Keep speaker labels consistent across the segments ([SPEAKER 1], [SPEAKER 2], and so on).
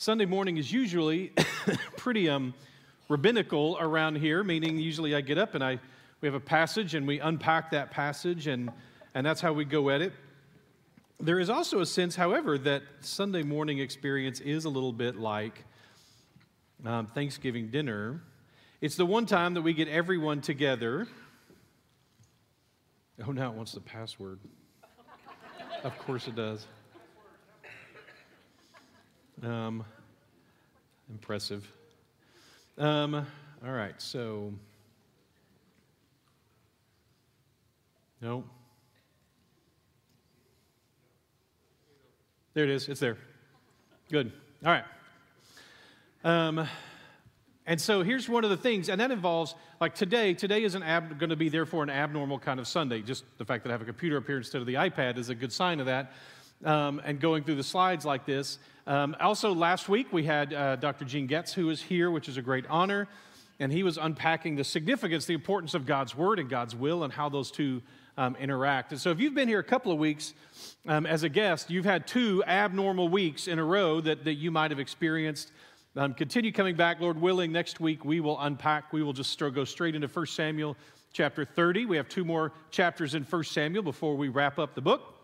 [SPEAKER 1] Sunday morning is usually pretty um, rabbinical around here, meaning usually I get up and I we have a passage and we unpack that passage and and that's how we go at it. There is also a sense, however, that Sunday morning experience is a little bit like um, Thanksgiving dinner. It's the one time that we get everyone together. Oh, now it wants the password. of course it does. Um, impressive. Um, all right, so. No. There it is. It's there. Good. All right. Um, and so here's one of the things, and that involves like today. Today isn't ab- going to be therefore an abnormal kind of Sunday. Just the fact that I have a computer up here instead of the iPad is a good sign of that. Um, and going through the slides like this. Um, also, last week we had uh, Dr. Gene Getz who was here, which is a great honor. And he was unpacking the significance, the importance of God's word and God's will, and how those two um, interact. And so, if you've been here a couple of weeks um, as a guest, you've had two abnormal weeks in a row that, that you might have experienced. Um, continue coming back, Lord willing. Next week we will unpack. We will just go straight into 1 Samuel chapter 30. We have two more chapters in 1 Samuel before we wrap up the book.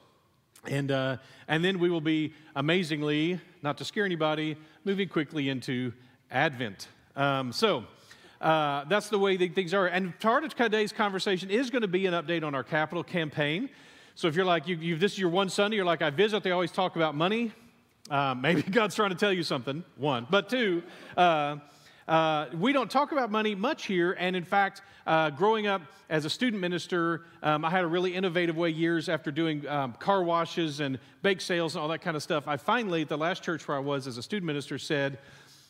[SPEAKER 1] And, uh, and then we will be amazingly, not to scare anybody, moving quickly into Advent. Um, so uh, that's the way things are. And part of today's conversation is going to be an update on our capital campaign. So if you're like, you, this is your one Sunday, you're like, I visit, they always talk about money. Uh, maybe God's trying to tell you something, one. But two, uh, we don't talk about money much here, and in fact, uh, growing up as a student minister, um, I had a really innovative way years after doing um, car washes and bake sales and all that kind of stuff. I finally, at the last church where I was as a student minister, said,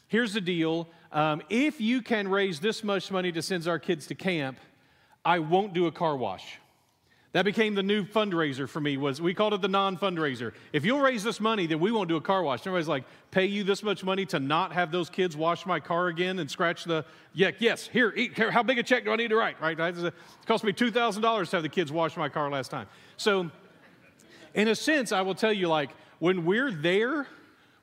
[SPEAKER 1] Here's the deal. Um, if you can raise this much money to send our kids to camp, I won't do a car wash. That became the new fundraiser for me. Was we called it the non-fundraiser. If you'll raise this money, then we won't do a car wash. everybody's like, pay you this much money to not have those kids wash my car again and scratch the yeah, yes, here, eat, how big a check do I need to write? Right? It cost me two thousand dollars to have the kids wash my car last time. So, in a sense, I will tell you, like when we're there,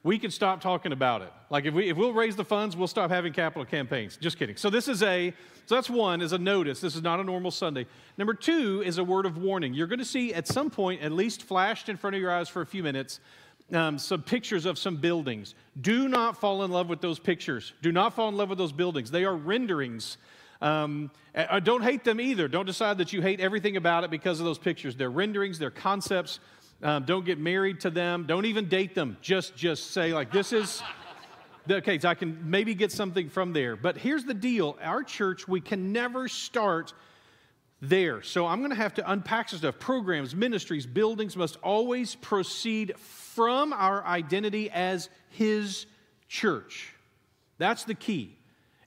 [SPEAKER 1] we can stop talking about it. Like if we if we'll raise the funds, we'll stop having capital campaigns. Just kidding. So this is a so that's one is a notice. This is not a normal Sunday. Number two is a word of warning. You're going to see at some point, at least flashed in front of your eyes for a few minutes, um, some pictures of some buildings. Do not fall in love with those pictures. Do not fall in love with those buildings. They are renderings. Um, don't hate them either. Don't decide that you hate everything about it because of those pictures. They're renderings, they're concepts. Um, don't get married to them. Don't even date them. Just, just say like, this is. Okay, so I can maybe get something from there. But here's the deal our church, we can never start there. So I'm going to have to unpack some stuff. Programs, ministries, buildings must always proceed from our identity as His church. That's the key.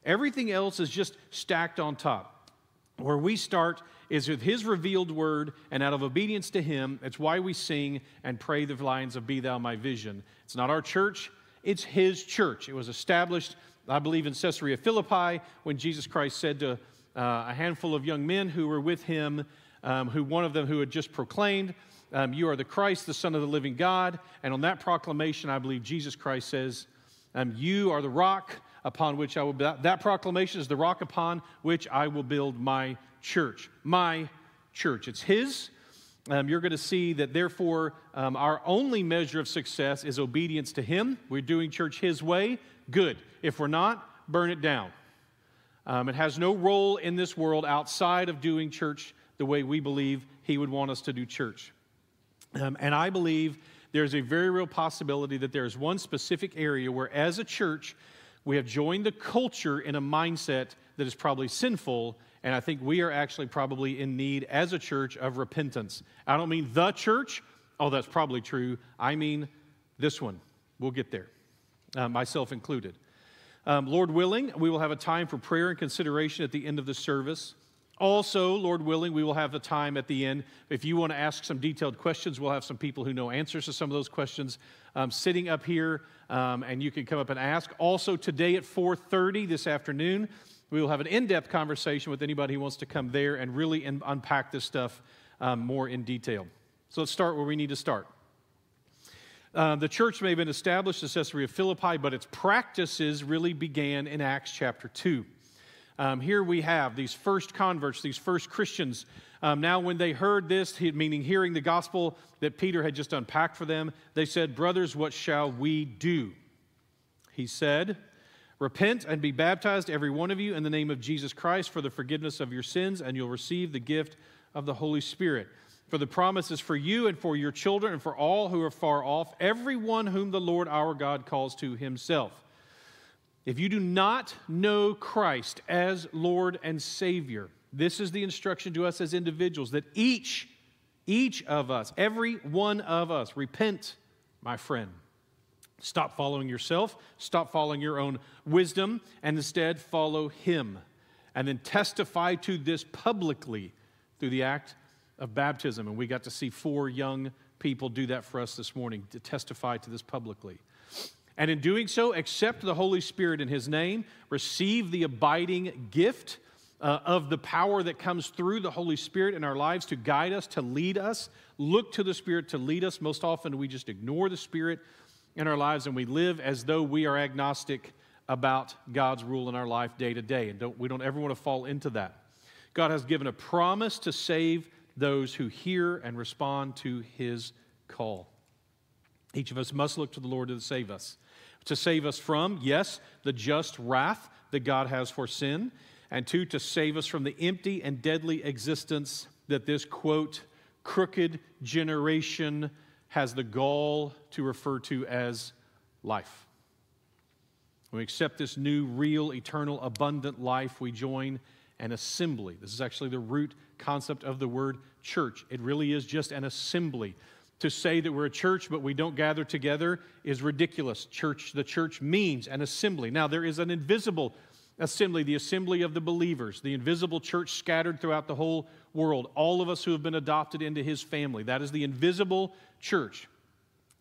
[SPEAKER 1] Everything else is just stacked on top. Where we start is with His revealed word, and out of obedience to Him, it's why we sing and pray the lines of Be Thou My Vision. It's not our church, it's His church. It was established, I believe, in Caesarea Philippi when Jesus Christ said to uh, a handful of young men who were with Him, um, who one of them who had just proclaimed, um, You are the Christ, the Son of the living God. And on that proclamation, I believe Jesus Christ says, um, You are the rock upon which I will. That proclamation is the rock upon which I will build my church, my church. It's His. Um, you're going to see that, therefore, um, our only measure of success is obedience to Him. We're doing church His way. Good. If we're not, burn it down. Um, it has no role in this world outside of doing church the way we believe He would want us to do church. Um, and I believe there's a very real possibility that there's one specific area where, as a church, we have joined the culture in a mindset that is probably sinful and I think we are actually probably in need as a church of repentance. I don't mean the church. Oh, that's probably true. I mean this one. We'll get there, uh, myself included. Um, Lord willing, we will have a time for prayer and consideration at the end of the service. Also, Lord willing, we will have a time at the end. If you want to ask some detailed questions, we'll have some people who know answers to some of those questions um, sitting up here, um, and you can come up and ask. Also, today at 4:30 this afternoon, we will have an in depth conversation with anybody who wants to come there and really in, unpack this stuff um, more in detail. So let's start where we need to start. Uh, the church may have been established at Caesarea Philippi, but its practices really began in Acts chapter 2. Um, here we have these first converts, these first Christians. Um, now, when they heard this, meaning hearing the gospel that Peter had just unpacked for them, they said, Brothers, what shall we do? He said, Repent and be baptized, every one of you, in the name of Jesus Christ for the forgiveness of your sins, and you'll receive the gift of the Holy Spirit. For the promise is for you and for your children and for all who are far off, everyone whom the Lord our God calls to himself. If you do not know Christ as Lord and Savior, this is the instruction to us as individuals that each, each of us, every one of us, repent, my friend. Stop following yourself, stop following your own wisdom, and instead follow Him. And then testify to this publicly through the act of baptism. And we got to see four young people do that for us this morning to testify to this publicly. And in doing so, accept the Holy Spirit in His name, receive the abiding gift uh, of the power that comes through the Holy Spirit in our lives to guide us, to lead us. Look to the Spirit to lead us. Most often, we just ignore the Spirit in our lives and we live as though we are agnostic about God's rule in our life day to day. And don't, we don't ever want to fall into that. God has given a promise to save those who hear and respond to his call. Each of us must look to the Lord to save us. To save us from, yes, the just wrath that God has for sin, and two, to save us from the empty and deadly existence that this, quote, crooked generation has the gall to refer to as life. When we accept this new, real, eternal, abundant life, we join an assembly. This is actually the root concept of the word church. It really is just an assembly. To say that we're a church but we don't gather together is ridiculous. Church, the church means an assembly. Now, there is an invisible assembly, the assembly of the believers, the invisible church scattered throughout the whole world. All of us who have been adopted into his family. That is the invisible church.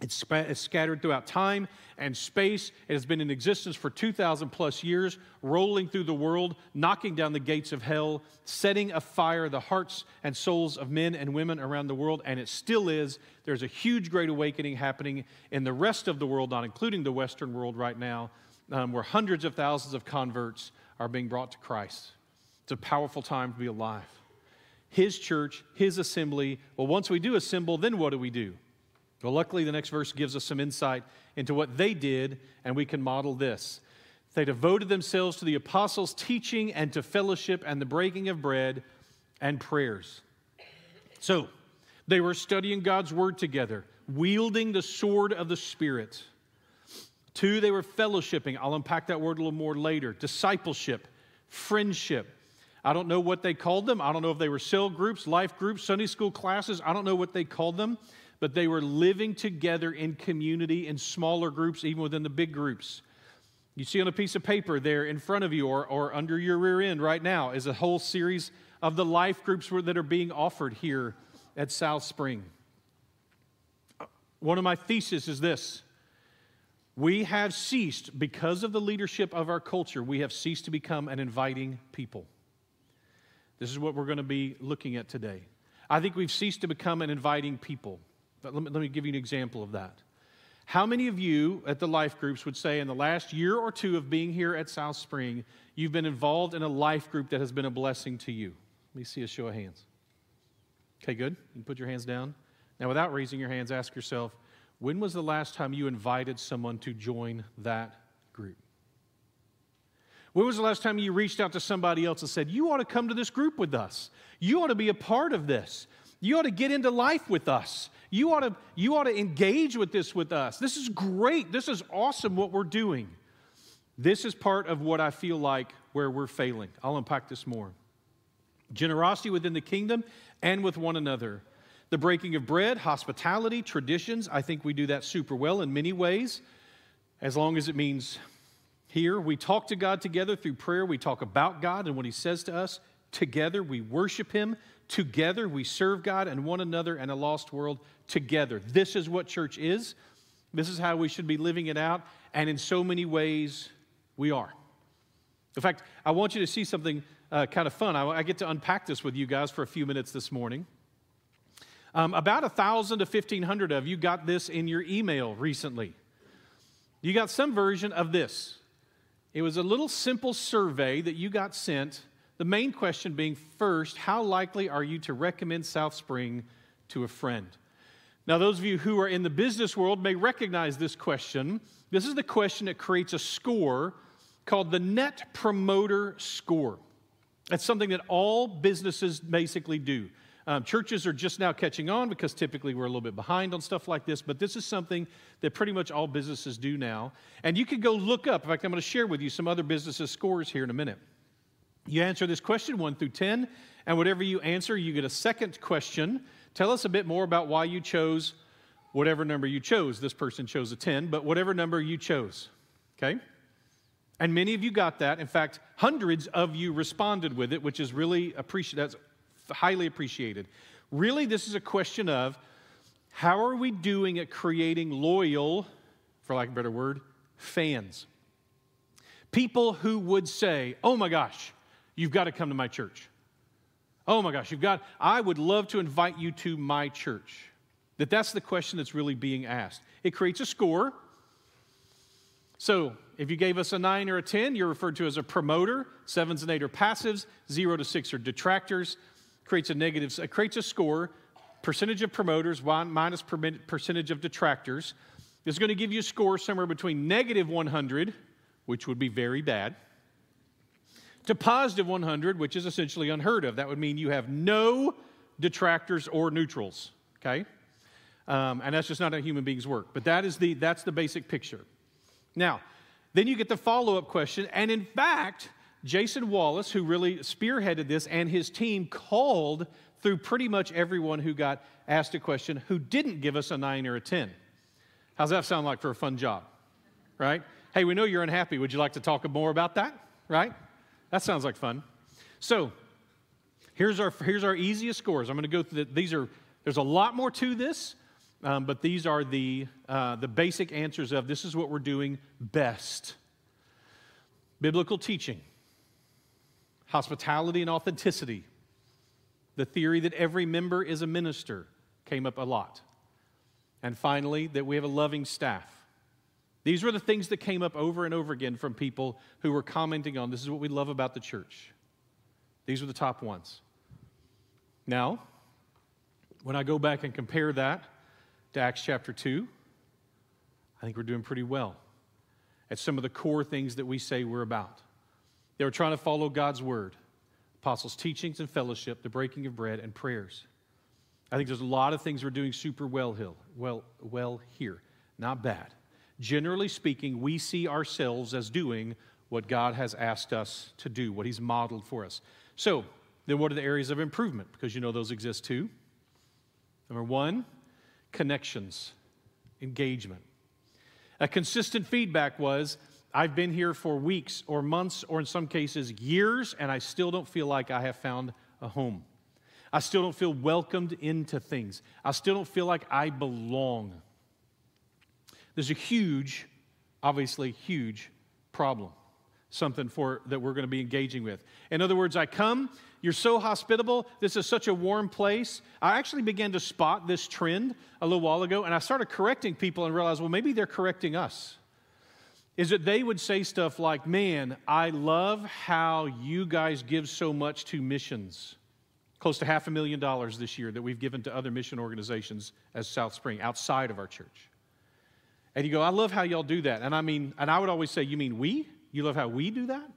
[SPEAKER 1] It's, scattered throughout time and space. It has been in existence for 2,000 plus years, rolling through the world, knocking down the gates of hell, setting afire the hearts and souls of men and women around the world, and it still is. There's a huge great awakening happening in the rest of the world, not including the Western world right now, um, where hundreds of thousands of converts are being brought to Christ. It's a powerful time to be alive. His church, His assembly. Well, once we do assemble, then what do we do? Well, luckily, the next verse gives us some insight into what they did, and we can model this. They devoted themselves to the apostles' teaching and to fellowship and the breaking of bread and prayers. So, they were studying God's word together, wielding the sword of the Spirit. Two, they were fellowshipping. I'll unpack that word a little more later. Discipleship, friendship. I don't know what they called them. I don't know if they were cell groups, life groups, Sunday school classes. I don't know what they called them but they were living together in community in smaller groups, even within the big groups. You see on a piece of paper there in front of you or, or under your rear end right now is a whole series of the life groups that are being offered here at South Spring. One of my theses is this we have ceased, because of the leadership of our culture, we have ceased to become an inviting people. This is what we're going to be looking at today. I think we've ceased to become an inviting people. But let me, let me give you an example of that. How many of you at the life groups would say in the last year or two of being here at South Spring, you've been involved in a life group that has been a blessing to you? Let me see a show of hands. Okay, good. You can put your hands down. Now, without raising your hands, ask yourself when was the last time you invited someone to join that group? When was the last time you reached out to somebody else and said, You ought to come to this group with us? You ought to be a part of this. You ought to get into life with us. You ought to, you ought to engage with this with us. This is great. This is awesome what we're doing. This is part of what I feel like where we're failing. I'll unpack this more. Generosity within the kingdom and with one another. The breaking of bread, hospitality, traditions. I think we do that super well in many ways, as long as it means here. We talk to God together through prayer. We talk about God and what He says to us. Together, we worship Him. Together, we serve God and one another and a lost world together. This is what church is. This is how we should be living it out. And in so many ways, we are. In fact, I want you to see something uh, kind of fun. I, I, get to unpack this with you guys for a few minutes this morning. Um, about 1,000 to 1,500 of you got this in your email recently. You got some version of this. It was a little simple survey that you got sent. The main question being first, how likely are you to recommend South Spring to a friend? Now, those of you who are in the business world may recognize this question. This is the question that creates a score called the Net Promoter Score. That's something that all businesses basically do. Um, churches are just now catching on because typically we're a little bit behind on stuff like this, but this is something that pretty much all businesses do now. And you can go look up. In fact, I'm going to share with you some other businesses' scores here in a minute. You answer this question 1 through 10, and whatever you answer, you get a second question. Tell us a bit more about why you chose whatever number you chose. This person chose a 10, but whatever number you chose. Okay? And many of you got that. In fact, hundreds of you responded with it, which is really appreciated. That's highly appreciated. Really, this is a question of how are we doing at creating loyal, for lack of a better word, fans? People who would say, oh my gosh, you've got to come to my church. Oh my gosh, you've got, I would love to invite you to my church. That that's the question that's really being asked. It creates a score. So if you gave us a nine or a 10, you're referred to as a promoter. Sevens and eight are passives, zero to six are detractors. Creates a negative, it creates a score, percentage of promoters minus percentage of detractors. Is going to give you a score somewhere between negative 100, which would be very bad, to positive 100, which is essentially unheard of. That would mean you have no detractors or neutrals, okay? Um, and that's just not how human beings work. But that is the, that's the basic picture. Now, then you get the follow up question. And in fact, Jason Wallace, who really spearheaded this, and his team called through pretty much everyone who got asked a question who didn't give us a nine or a 10. How's that sound like for a fun job? Right? Hey, we know you're unhappy. Would you like to talk more about that? Right? That sounds like fun. So, here's our, here's our easiest scores. I'm going to go through the, these are, there's a lot more to this, um, but these are the, uh, the basic answers of this is what we're doing best. Biblical teaching, hospitality and authenticity, the theory that every member is a minister came up a lot. And finally, that we have a loving staff. These were the things that came up over and over again from people who were commenting on this is what we love about the church. These were the top ones. Now, when I go back and compare that to Acts chapter 2, I think we're doing pretty well at some of the core things that we say we're about. They were trying to follow God's word, apostles' teachings and fellowship, the breaking of bread, and prayers. I think there's a lot of things we're doing super well, Hill, well, well here. Not bad. Generally speaking, we see ourselves as doing what God has asked us to do, what He's modeled for us. So, then what are the areas of improvement? Because you know those exist too. Number one, connections, engagement. A consistent feedback was I've been here for weeks or months or in some cases years, and I still don't feel like I have found a home. I still don't feel welcomed into things. I still don't feel like I belong. There's a huge, obviously huge problem, something for that we're going to be engaging with. In other words, I come you're so hospitable. This is such a warm place. I actually began to spot this trend a little while ago, and I started correcting people and realized, well, maybe they're correcting us. Is that they would say stuff like, man, I love how you guys give so much to missions. Close to half a million dollars this year that we've given to other mission organizations as South Spring outside of our church. And you go, I love how y'all do that. And I mean, and I would always say, You mean we? You love how we do that?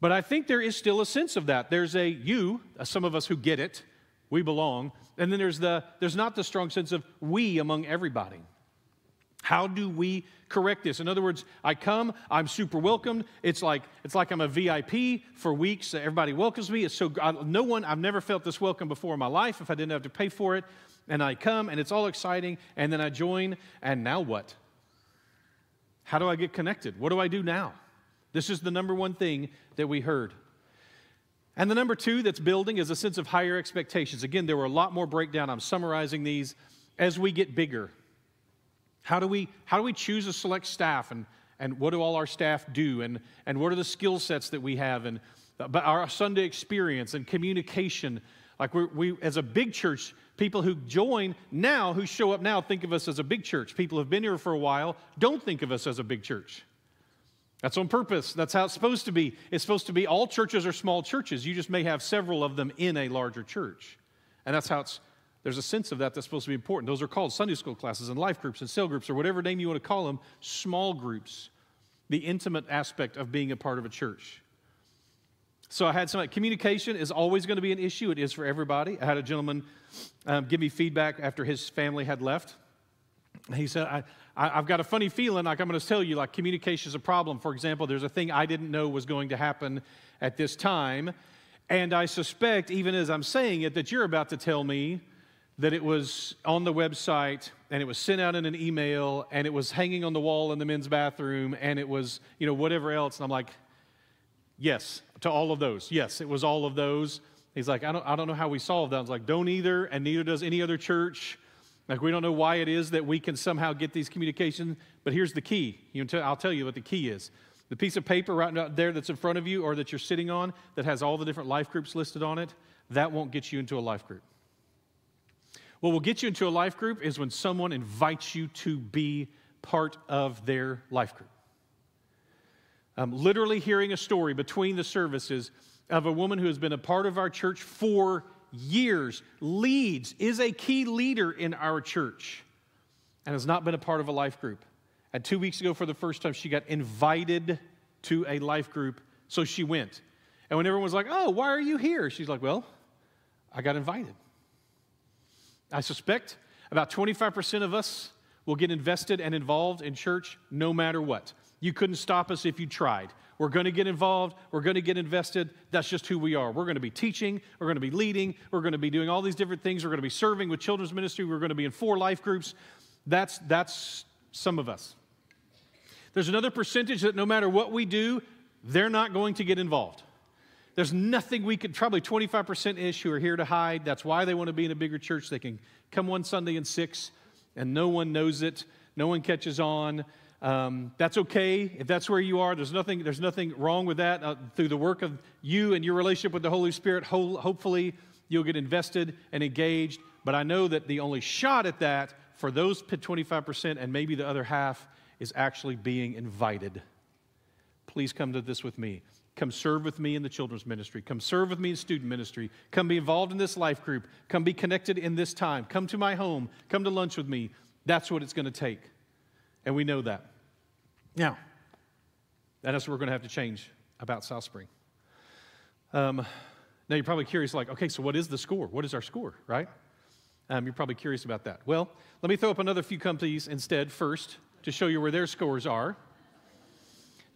[SPEAKER 1] But I think there is still a sense of that. There's a you, uh, some of us who get it, we belong. And then there's the there's not the strong sense of we among everybody. How do we correct this? In other words, I come, I'm super welcomed. It's like it's like I'm a VIP for weeks. Everybody welcomes me. It's so I, no one I've never felt this welcome before in my life if I didn't have to pay for it. And I come and it's all exciting and then I join and now what? How do I get connected? What do I do now? This is the number one thing that we heard. And the number two that's building is a sense of higher expectations. Again, there were a lot more breakdown. I'm summarizing these as we get bigger. How do we, how do we choose a select staff and, and what do all our staff do and, and what are the skill sets that we have and but our Sunday experience and communication Like we we, as a big church, people who join now, who show up now, think of us as a big church. People who have been here for a while don't think of us as a big church. That's on purpose. That's how it's supposed to be. It's supposed to be all churches are small churches. You just may have several of them in a larger church. And that's how it's, there's a sense of that that's supposed to be important. Those are called Sunday school classes and life groups and cell groups or whatever name you want to call them, small groups, the intimate aspect of being a part of a church. So I had some communication is always going to be an issue. It is for everybody. I had a gentleman um, give me feedback after his family had left. He said, I, I, have got a funny feeling, like I'm going to tell you, like communication is a problem. For example, there's a thing I didn't know was going to happen at this time. And I suspect, even as I'm saying it, that you're about to tell me that it was on the website and it was sent out in an email and it was hanging on the wall in the men's bathroom and it was, you know, whatever else. And I'm like, yes, to all of those. Yes, it was all of those. He's like, I don't, I don't know how we solve that. I was like, don't either, and neither does any other church. Like, we don't know why it is that we can somehow get these communications, but here's the key. You know, I'll tell you what the key is. The piece of paper right there that's in front of you or that you're sitting on that has all the different life groups listed on it, that won't get you into a life group. What will get you into a life group is when someone invites you to be part of their life group. Um, literally hearing a story between the services of a woman who has been a part of our church for years, leads, is a key leader in our church, and has not been a part of a life group. And two weeks ago, for the first time, she got invited to a life group, so she went. And when everyone was like, Oh, why are you here? She's like, Well, I got invited. I suspect about 25% of us will get invested and involved in church no matter what. You couldn't stop us if you tried. We're going to get involved. We're going to get invested. That's just who we are. We're going to be teaching. We're going to be leading. We're going to be doing all these different things. We're going to be serving with children's ministry. We're going to be in four life groups. That's, that's some of us. There's another percentage that no matter what we do, they're not going to get involved. There's nothing we could, probably 25% ish who are here to hide. That's why they want to be in a bigger church. They can come one Sunday in six and no one knows it, no one catches on. Um, that's okay if that's where you are. There's nothing, there's nothing wrong with that. Uh, through the work of you and your relationship with the Holy Spirit, ho- hopefully you'll get invested and engaged. But I know that the only shot at that for those 25% and maybe the other half is actually being invited. Please come to this with me. Come serve with me in the children's ministry. Come serve with me in student ministry. Come be involved in this life group. Come be connected in this time. Come to my home. Come to lunch with me. That's what it's going to take. And we know that. Now, that is what we're going to have to change about South Spring. Um, now, you're probably curious, like, okay, so what is the score? What is our score, right? Um, you're probably curious about that. Well, let me throw up another few companies instead first to show you where their scores are.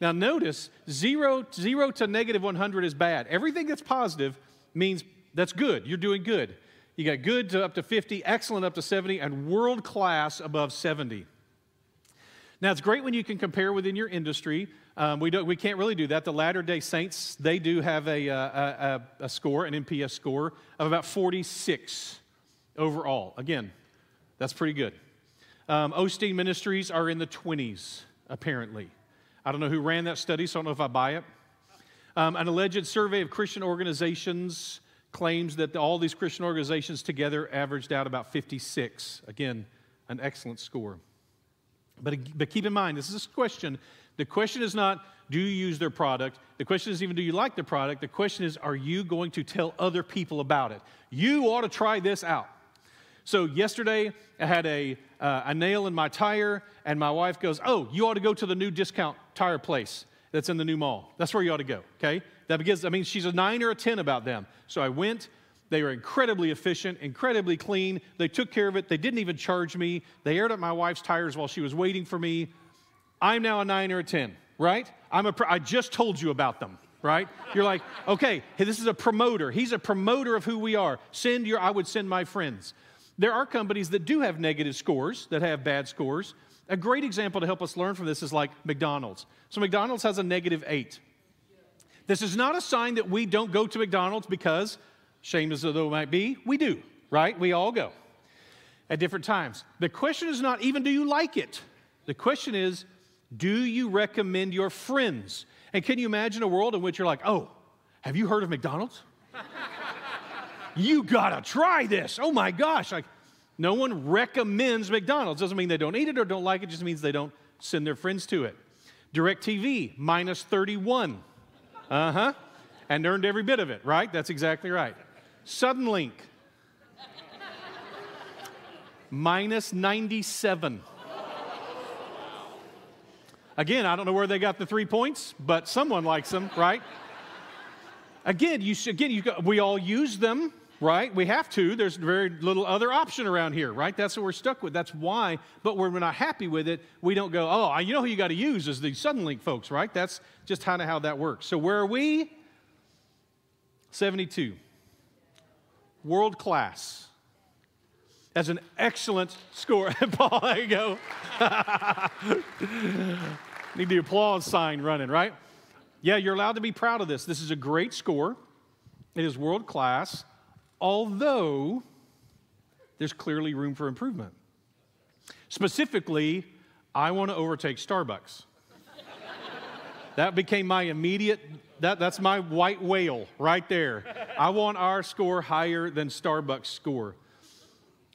[SPEAKER 1] Now, notice zero, zero to negative 100 is bad. Everything that's positive means that's good. You're doing good. You got good to up to 50, excellent up to 70, and world class above 70. Now, it's great when you can compare within your industry. Um, we, we can't really do that. The Latter day Saints, they do have a, uh, a, a, a score, an NPS score of about 46 overall. Again, that's pretty good. Um, Osteen Ministries are in the 20s, apparently. I don't know who ran that study, so I don't know if I buy it. Um, an alleged survey of Christian organizations claims that all these Christian organizations together averaged out about 56. Again, an excellent score. But, but keep in mind, this is a question. The question is not, do you use their product? The question is even, do you like the product? The question is, are you going to tell other people about it? You ought to try this out. So, yesterday, I had a, uh, a nail in my tire, and my wife goes, Oh, you ought to go to the new discount tire place that's in the new mall. That's where you ought to go, okay? That begins, I mean, she's a nine or a 10 about them. So I went, they were incredibly efficient, incredibly clean. They took care of it. They didn't even charge me. They aired up my wife's tires while she was waiting for me. I'm now a nine or a 10, right? I'm a, I just told you about them, right? You're like, okay, hey, this is a promoter. He's a promoter of who we are. Send your, I would send my friends. There are companies that do have negative scores, that have bad scores. A great example to help us learn from this is like McDonald's. So McDonald's has a negative eight. This is not a sign that we don't go to McDonald's because Shame as though it might be, we do, right? We all go at different times. The question is not even do you like it? The question is, do you recommend your friends? And can you imagine a world in which you're like, oh, have you heard of McDonald's? you gotta try this. Oh my gosh. Like, no one recommends McDonald's. Doesn't mean they don't eat it or don't like it, just means they don't send their friends to it. DirecTV, minus 31. Uh huh. And earned every bit of it, right? That's exactly right. Suddenlink, minus 97. Again, I don't know where they got the three points, but someone likes them, right? Again, you again you we all use them, right? We have to. There's very little other option around here, right? That's what we're stuck with. That's why. But when we're not happy with it, we don't go, oh, you know who you got to use is the Suddenlink folks, right? That's just kind of how that works. So where are we? 72. World class. That's an excellent score. Paul, there you go. Need the applause sign running, right? Yeah, you're allowed to be proud of this. This is a great score. It is world class, although there's clearly room for improvement. Specifically, I want to overtake Starbucks. that became my immediate, that, that's my white whale right there. I want our score higher than Starbucks' score.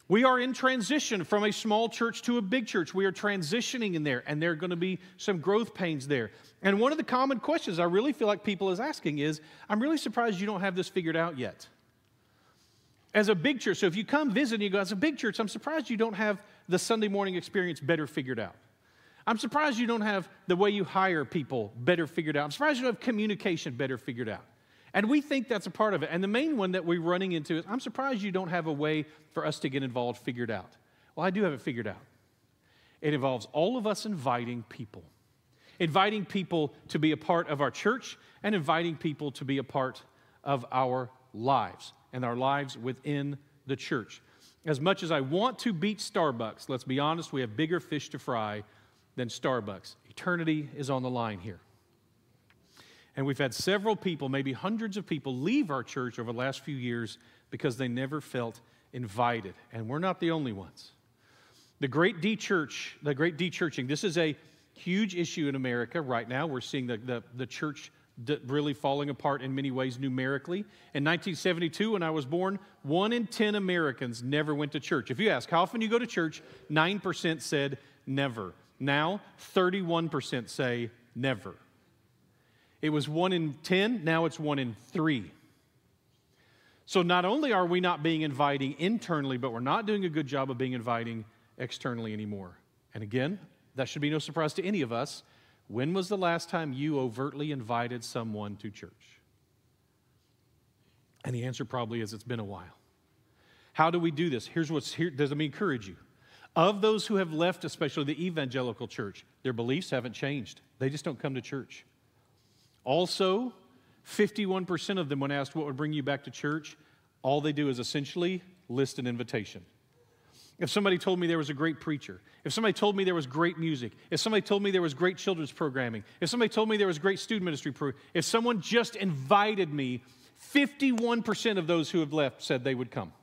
[SPEAKER 1] We are in transition from a small church to a big church. We are transitioning in there, and there are going to be some growth pains there. And one of the common questions I really feel like people is asking is, I'm really surprised you don't have this figured out yet. As a big church, so if you come visit and you go, as a big church, I'm surprised you don't have the Sunday morning experience better figured out. I'm surprised you don't have the way you hire people better figured out. I'm surprised you don't have communication better figured out. And we think that's a part of it. And the main one that we're running into is I'm surprised you don't have a way for us to get involved figured out. Well, I do have it figured out. It involves all of us inviting people, inviting people to be a part of our church, and inviting people to be a part of our lives and our lives within the church. As much as I want to beat Starbucks, let's be honest, we have bigger fish to fry than Starbucks. Eternity is on the line here. And we've had several people, maybe hundreds of people, leave our church over the last few years because they never felt invited. And we're not the only ones. The great de church, the great de churching, this is a huge issue in America right now. We're seeing the, the, the church really falling apart in many ways numerically. In 1972, when I was born, one in 10 Americans never went to church. If you ask how often you go to church, 9% said never. Now, 31% say never. It was one in 10, now it's one in three. So not only are we not being inviting internally, but we're not doing a good job of being inviting externally anymore. And again, that should be no surprise to any of us. When was the last time you overtly invited someone to church? And the answer probably is it's been a while. How do we do this? Here's what's here. Does me encourage you? Of those who have left, especially the evangelical church, their beliefs haven't changed. They just don't come to church. Also, 51% of them, when asked what would bring you back to church, all they do is essentially list an invitation. If somebody told me there was a great preacher, if somebody told me there was great music, if somebody told me there was great children's programming, if somebody told me there was great student ministry, if someone just invited me, 51% of those who have left said they would come.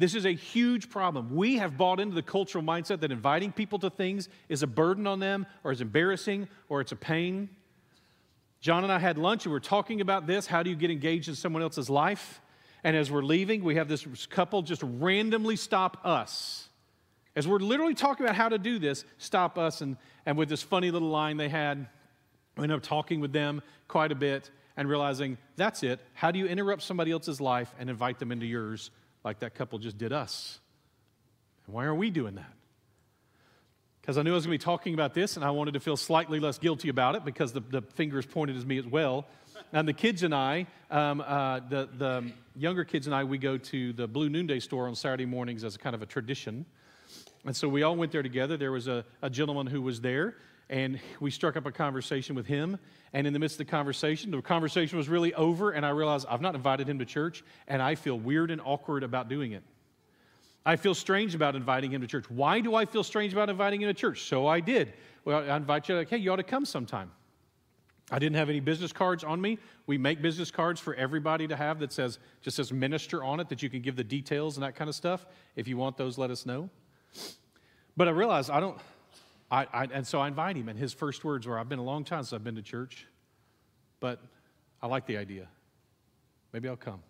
[SPEAKER 1] This is a huge problem. We have bought into the cultural mindset that inviting people to things is a burden on them, or is embarrassing, or it's a pain. John and I had lunch and we are talking about this. How do you get engaged in someone else's life? And as we're leaving, we have this couple just randomly stop us. As we're literally talking about how to do this, stop us. And, and with this funny little line they had, we end up talking with them quite a bit and realizing that's it. How do you interrupt somebody else's life and invite them into yours like that couple just did us? And why are we doing that? because I knew I was going to be talking about this and I wanted to feel slightly less guilty about it because the, the finger is pointed at me as well. And the kids and I, um, uh, the, the younger kids and I, we go to the Blue Noonday store on Saturday mornings as a kind of a tradition. And so we all went there together. There was a, a gentleman who was there, and we struck up a conversation with him. And in the midst of the conversation, the conversation was really over, and I realized I've not invited him to church, and I feel weird and awkward about doing it. I feel strange about inviting him to church. Why do I feel strange about inviting him to church? So I did. Well, I invite you, like, hey, you ought to come sometime. I didn't have any business cards on me. We make business cards for everybody to have that says, just says minister on it, that you can give the details and that kind of stuff. If you want those, let us know. But I realized I don't, I, I, and so I invite him, and his first words were, I've been a long time since I've been to church, but I like the idea. Maybe I'll come.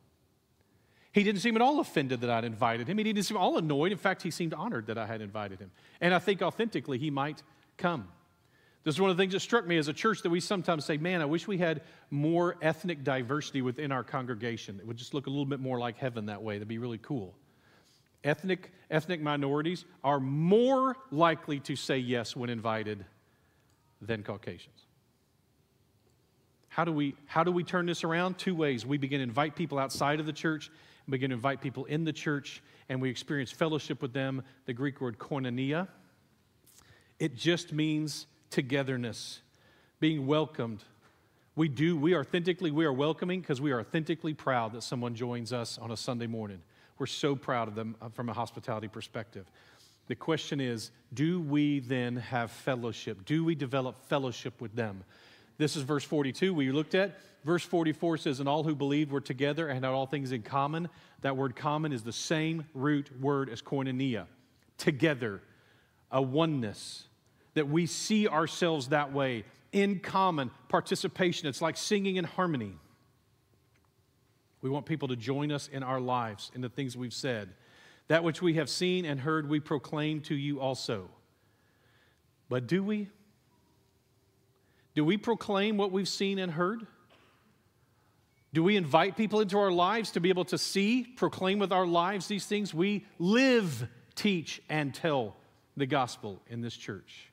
[SPEAKER 1] He didn't seem at all offended that I'd invited him. He didn't seem all annoyed. In fact, he seemed honored that I had invited him. And I think authentically he might come. This is one of the things that struck me as a church that we sometimes say, man, I wish we had more ethnic diversity within our congregation. It would just look a little bit more like heaven that way. That'd be really cool. Ethnic, ethnic minorities are more likely to say yes when invited than Caucasians. How do we, how do we turn this around? Two ways. We begin to invite people outside of the church, we begin to invite people in the church, and we experience fellowship with them. The Greek word koinonia. It just means togetherness, being welcomed. We do, we authentically, we are welcoming because we are authentically proud that someone joins us on a Sunday morning. We're so proud of them uh, from a hospitality perspective. The question is do we then have fellowship? Do we develop fellowship with them? This is verse 42 we looked at. Verse 44 says, And all who believed were together and had all things in common. That word common is the same root word as koinonia together, a oneness that we see ourselves that way in common participation. It's like singing in harmony. We want people to join us in our lives, in the things we've said. That which we have seen and heard, we proclaim to you also. But do we? Do we proclaim what we've seen and heard? Do we invite people into our lives to be able to see, proclaim with our lives these things? We live, teach, and tell the gospel in this church.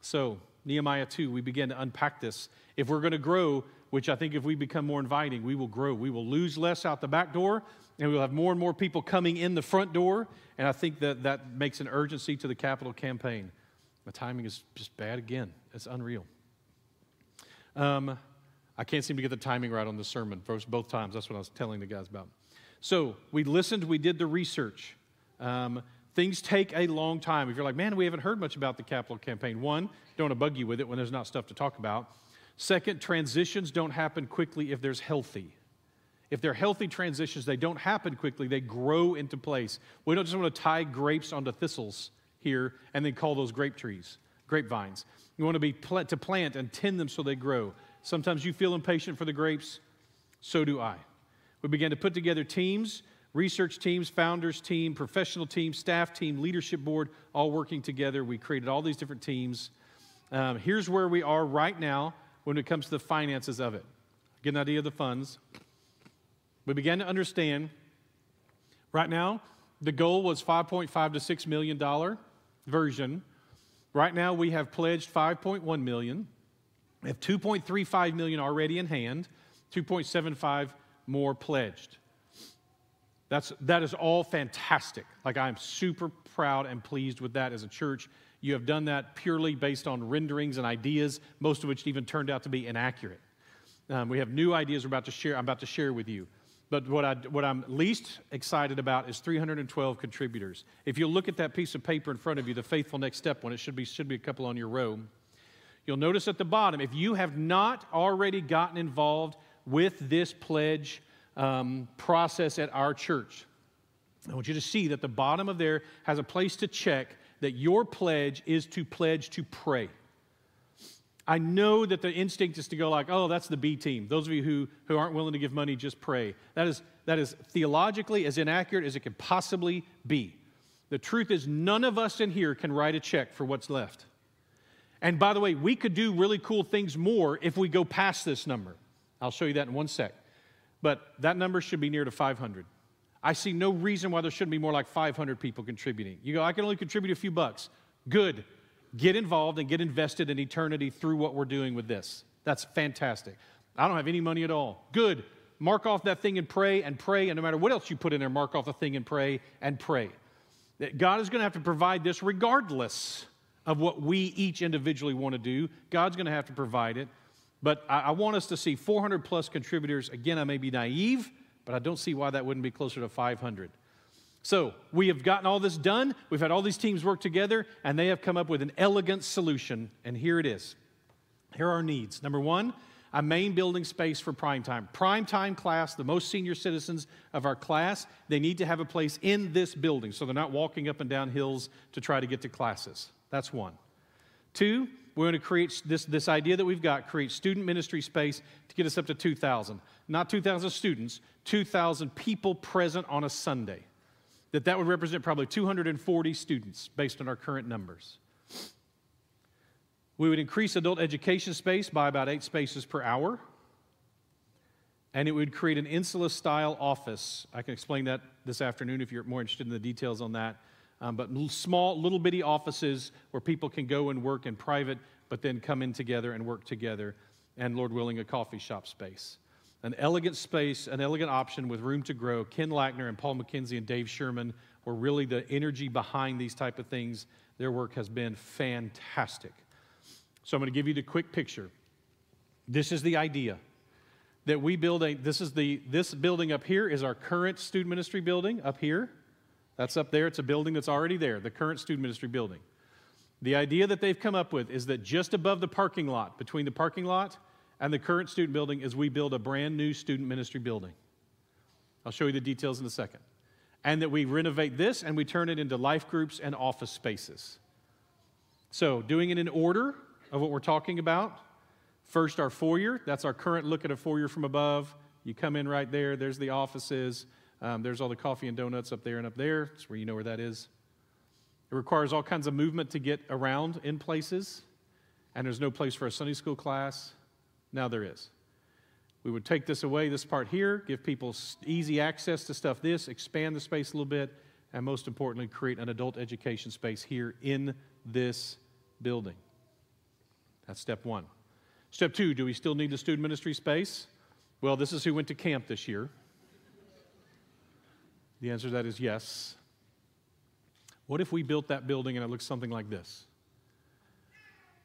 [SPEAKER 1] So, Nehemiah 2, we begin to unpack this. If we're going to grow, which I think if we become more inviting, we will grow. We will lose less out the back door, and we'll have more and more people coming in the front door. And I think that that makes an urgency to the capital campaign. The timing is just bad again. It's unreal. Um, I can't seem to get the timing right on the sermon both times. That's what I was telling the guys about. So we listened, we did the research. Um, Things take a long time. If you're like, man, we haven't heard much about the capital campaign, one, don't want to bug you with it when there's not stuff to talk about. Second, transitions don't happen quickly if there's healthy. If they're healthy transitions, they don't happen quickly, they grow into place. We don't just want to tie grapes onto thistles here and then call those grape trees, grapevines. We want to be pl- to plant and tend them so they grow. Sometimes you feel impatient for the grapes, so do I. We began to put together teams research teams, founders team, professional team, staff team, leadership board, all working together. We created all these different teams. Um, here's where we are right now when it comes to the finances of it. Get an idea of the funds. We began to understand. Right now, the goal was 5.5 to 6 million dollar version. Right now, we have pledged 5.1 million. We have 2.35 million already in hand, 2.75 more pledged. That's, that is all fantastic. Like, I'm super proud and pleased with that as a church. You have done that purely based on renderings and ideas, most of which even turned out to be inaccurate. Um, we have new ideas we're about to share, I'm about to share with you. But what, I, what I'm least excited about is 312 contributors. If you look at that piece of paper in front of you, the faithful next step one, it should be, should be a couple on your row. You'll notice at the bottom, if you have not already gotten involved with this pledge um, process at our church. I want you to see that the bottom of there has a place to check that your pledge is to pledge to pray. I know that the instinct is to go like, oh, that's the B team. Those of you who, who aren't willing to give money, just pray. That is, that is theologically as inaccurate as it can possibly be. The truth is, none of us in here can write a check for what's left. And by the way, we could do really cool things more if we go past this number. I'll show you that in one sec but that number should be near to 500. I see no reason why there shouldn't be more like 500 people contributing. You go, I can only contribute a few bucks. Good. Get involved and get invested in eternity through what we're doing with this. That's fantastic. I don't have any money at all. Good. Mark off that thing and pray and pray, and no matter what else you put in there, mark off the thing and pray and pray. That God is going to have to provide this regardless of what we each individually want to do. God's going to have to provide it. But I, I want us to see 400 plus contributors. Again, I may be naive, but I don't see why that wouldn't be closer to 500. So we have gotten all this done. We've had all these teams work together, and they have come up with an elegant solution. And here it is. Here are our needs. Number one, a main building space for prime time. Prime time class, the most senior citizens of our class, they need to have a place in this building so they're not walking up and down hills to try to get to classes. That's one. Two, we want to create this, this idea that we've got, create student ministry space to get us up to 2,000. Not 2,000 students, 2,000 people present on a Sunday. That that would represent probably 240 students based on our current numbers. We would increase adult education space by about eight spaces per hour. And it would create an insula style office. I can explain that this afternoon if you're more interested in the details on that. Um, but small, little bitty offices where people can go and work in private, but then come in together and work together. And Lord willing, a coffee shop space. An elegant space, an elegant option with room to grow. Ken Lackner and Paul McKenzie and Dave Sherman were really the energy behind these type of things. Their work has been fantastic. So I'm going to give you the quick picture. This is the idea that we build a this is the this building up here is our current student ministry building up here. That's up there. It's a building that's already there, the current student ministry building. The idea that they've come up with is that just above the parking lot, between the parking lot and the current student building, is we build a brand new student ministry building. I'll show you the details in a second. And that we renovate this and we turn it into life groups and office spaces. So, doing it in order, of what we're talking about. First, our foyer. That's our current look at a foyer from above. You come in right there. There's the offices. Um, there's all the coffee and donuts up there and up there. That's where you know where that is. It requires all kinds of movement to get around in places. And there's no place for a Sunday school class. Now there is. We would take this away, this part here, give people easy access to stuff this, expand the space a little bit, and most importantly, create an adult education space here in this building. That's step one. Step two, do we still need the student ministry space? Well, this is who went to camp this year. The answer to that is yes. What if we built that building and it looks something like this?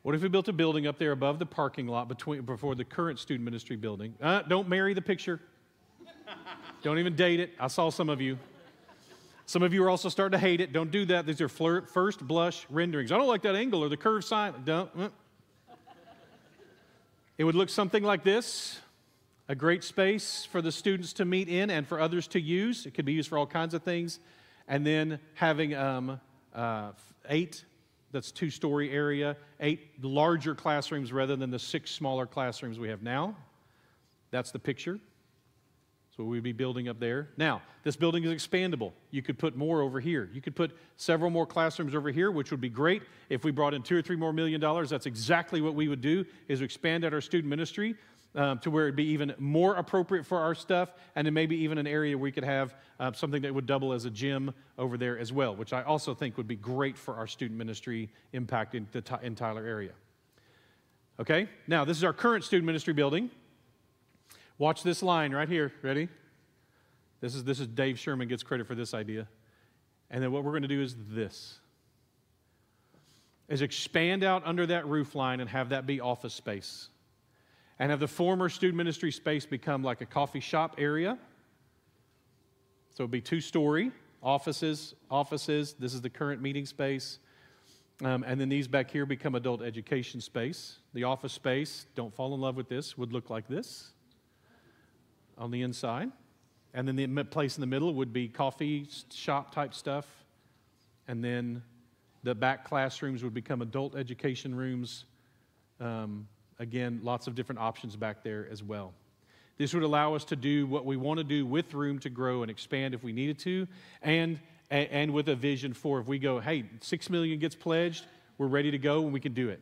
[SPEAKER 1] What if we built a building up there above the parking lot between, before the current student ministry building? Uh, don't marry the picture. don't even date it. I saw some of you. Some of you are also starting to hate it. Don't do that. These are first blush renderings. I don't like that angle or the curved sign. Don't. Uh. It would look something like this a great space for the students to meet in and for others to use. It could be used for all kinds of things. And then having um, uh, eight, that's two story area, eight larger classrooms rather than the six smaller classrooms we have now. That's the picture. So we'd be building up there. Now, this building is expandable. You could put more over here. You could put several more classrooms over here, which would be great. If we brought in two or three more million dollars, that's exactly what we would do, is expand out our student ministry um, to where it'd be even more appropriate for our stuff, and then maybe even an area we could have uh, something that would double as a gym over there as well, which I also think would be great for our student ministry impact in the in Tyler area. Okay, now this is our current student ministry building. Watch this line right here. Ready? This is, this is Dave Sherman gets credit for this idea. And then what we're going to do is this is expand out under that roof line and have that be office space. And have the former student ministry space become like a coffee shop area. So it'd be two story offices, offices. This is the current meeting space. Um, and then these back here become adult education space. The office space, don't fall in love with this, would look like this on the inside. And then the place in the middle would be coffee shop type stuff. And then the back classrooms would become adult education rooms. Um, again, lots of different options back there as well. This would allow us to do what we want to do with room to grow and expand if we needed to, and, and with a vision for if we go, hey, six million gets pledged, we're ready to go and we can do it.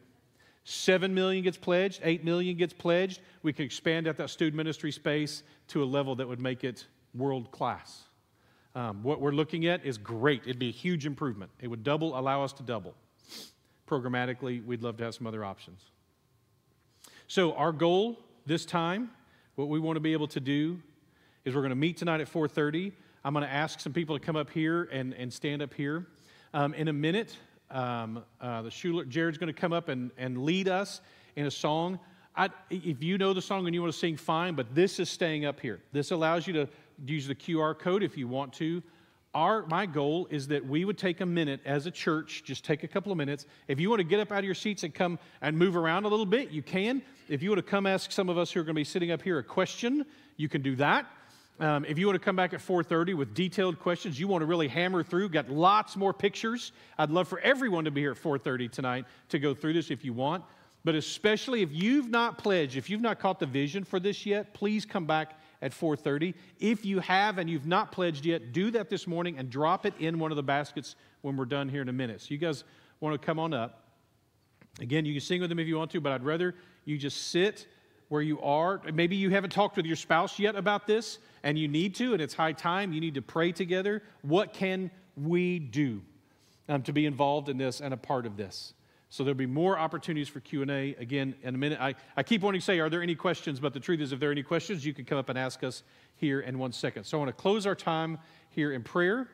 [SPEAKER 1] 7 million gets pledged, 8 million gets pledged, we can expand out that student ministry space to a level that would make it world class. Um, what we're looking at is great. It'd be a huge improvement. It would double, allow us to double. Programmatically, we'd love to have some other options. So, our goal this time, what we want to be able to do is we're going to meet tonight at 4.30 i'm going to ask some people to come up here and, and stand up here um, in a minute um, uh, the Schuler, Jared's going to come up and, and lead us in a song. I, if you know the song and you want to sing, fine, but this is staying up here. This allows you to use the QR code if you want to. Our, my goal is that we would take a minute as a church, just take a couple of minutes. If you want to get up out of your seats and come and move around a little bit, you can. If you want to come ask some of us who are going to be sitting up here a question, you can do that. Um, if you want to come back at 4.30 with detailed questions, you want to really hammer through, got lots more pictures. I'd love for everyone to be here at 4.30 tonight to go through this if you want. But especially if you've not pledged, if you've not caught the vision for this yet, please come back at 4:30. If you have and you've not pledged yet, do that this morning and drop it in one of the baskets when we're done here in a minute. So you guys want to come on up. Again, you can sing with them if you want to, but I'd rather you just sit where you are. Maybe you haven't talked with your spouse yet about this and you need to and it's high time. You need to pray together. What can we do um, to be involved in this and a part of this? So there'll be more opportunities for Q&A. Again, in a minute, I, I keep wanting to say, are there any questions? But the truth is, if there are any questions, you can come up and ask us here in one second. So I want to close our time here in prayer.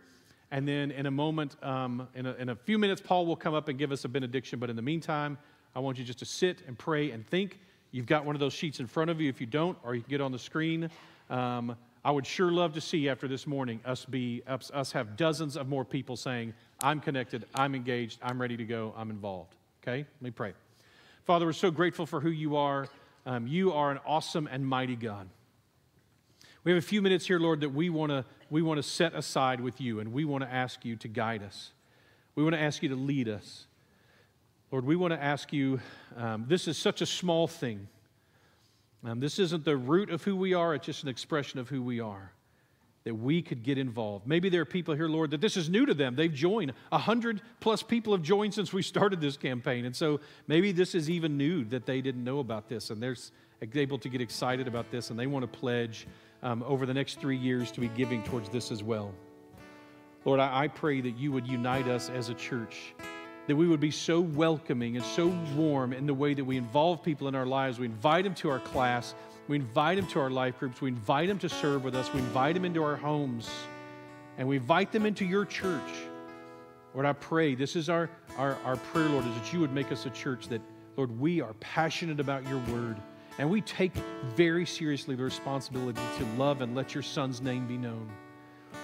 [SPEAKER 1] And then in a moment, um, in, a, in a few minutes, Paul will come up and give us a benediction. But in the meantime, I want you just to sit and pray and think. You've got one of those sheets in front of you. If you don't, or you can get on the screen. Um, I would sure love to see after this morning us be us, us have dozens of more people saying, "I'm connected, I'm engaged, I'm ready to go, I'm involved." Okay, let me pray. Father, we're so grateful for who you are. Um, you are an awesome and mighty God. We have a few minutes here, Lord, that we want to we want to set aside with you, and we want to ask you to guide us. We want to ask you to lead us. Lord, we want to ask you. Um, this is such a small thing. Um, this isn't the root of who we are; it's just an expression of who we are that we could get involved. Maybe there are people here, Lord, that this is new to them. They've joined. A hundred plus people have joined since we started this campaign. And so maybe this is even new that they didn't know about this and they're able to get excited about this and they want to pledge um, over the next three years to be giving towards this as well. Lord, I, I pray that you would unite us as a church, that we would be so welcoming and so warm in the way that we involve people in our lives. We invite them to our class we invite them to our life groups. We invite them to serve with us. We invite them into our homes. And we invite them into your church. Lord, I pray, this is our, our, our prayer, Lord, is that you would make us a church that, Lord, we are passionate about your word. And we take very seriously the responsibility to love and let your son's name be known.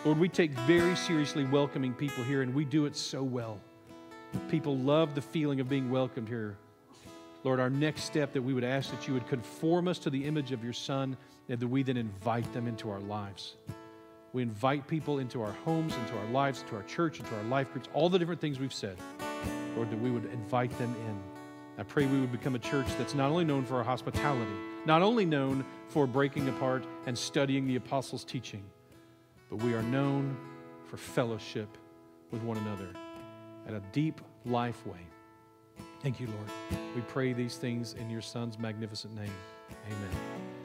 [SPEAKER 1] Lord, we take very seriously welcoming people here, and we do it so well. People love the feeling of being welcomed here. Lord, our next step that we would ask that you would conform us to the image of your Son and that we then invite them into our lives. We invite people into our homes, into our lives, into our church, into our life groups, all the different things we've said. Lord, that we would invite them in. I pray we would become a church that's not only known for our hospitality, not only known for breaking apart and studying the apostles' teaching, but we are known for fellowship with one another at a deep life way. Thank you, Lord. We pray these things in your Son's magnificent name. Amen.